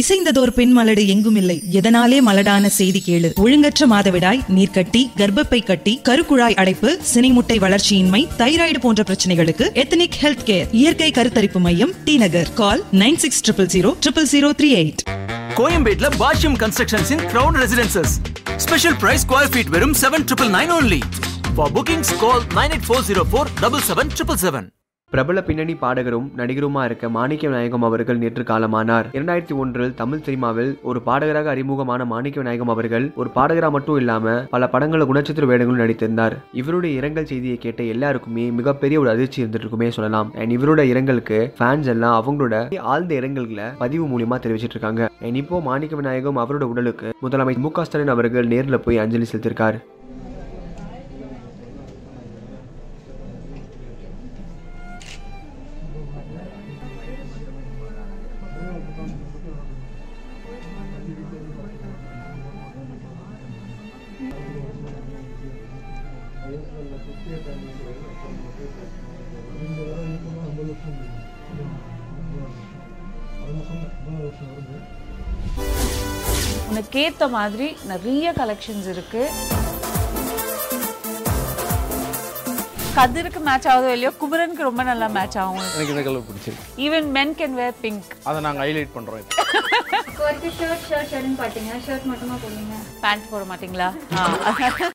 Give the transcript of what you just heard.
இசைந்ததோர் பெண் மலடு எங்கும் இல்லை. எதனாலே மலடான செய்தி கேளு. ஒழுங்கற்ற மாதவிடாய் நீர்க்கட்டி கர்ப்பப்பை கட்டி கருக்குழாய் அடைப்பு சினைமுட்டை வளர்ச்சியின்மை தைராய்டு போன்ற பிரச்சனைகளுக்கு எத்தனிக் ஹெல்த் கேர் இயற்கை கருத்தரிப்பு மையம் T Nagar. Call nine six triple zero triple zero three eight. கோயம்பேட்ல Bashyam constructions in crown residences special price square feet வெறும் seven triple nine only for bookings call nine eight four zero four double seven triple seven பிரபல பின்னணி பாடகரும் நடிகருமா இருக்க மாணிக்க நாயகம் அவர்கள் நேற்று காலமானார். இரண்டாயிரத்தி ஒன்றில் தமிழ் சினிமாவில் ஒரு பாடகராக அறிமுகமான மாணிக்க விநாயகம் அவர்கள் ஒரு பாடகரா மட்டும் இல்லாம பல படங்கள குணச்சித்திர வேடங்களும் நடித்திருந்தார். இவருடைய இரங்கல் செய்தியை கேட்ட எல்லாருக்குமே மிகப்பெரிய ஒரு அதிர்ச்சி இருந்திருக்குமே சொல்லலாம். அண்ட் இவரோட இரங்கலுக்கு ஃபேன்ஸ் எல்லாம் அவங்களோட ஆழ்ந்த இரங்கல்களை பதிவு மூலியமா தெரிவிச்சிட்டு இருக்காங்க அண்ட் இப்போ மாணிக்க விநாயகம் அவரோட உடலுக்கு முதலமைச்சர் மு க ஸ்டாலின் அவர்கள் நேரில் போய் அஞ்சலி செலுத்திருக்கார். உனக்கு ஏத்த மாதிரி நிறைய கலெக்ஷன்ஸ் இருக்கு. கதிருக்கு மேட்ச் ஆகுதோ இல்லையோ குமரனுக்கு ரொம்ப நல்லா மேட்ச் ஆகும். எனக்கு இந்த கலர் பிடிச்சிருக்கு. Even men can wear pink அதை நாங்கள் ஹைலைட் பண்ணுறோம் ஷர்ட் ஷர்ட் ஷர்ட்னு பார்த்தீங்க ஷர்ட் மட்டுமா போடுவீங்க? பேண்ட் போட மாட்டீங்களா.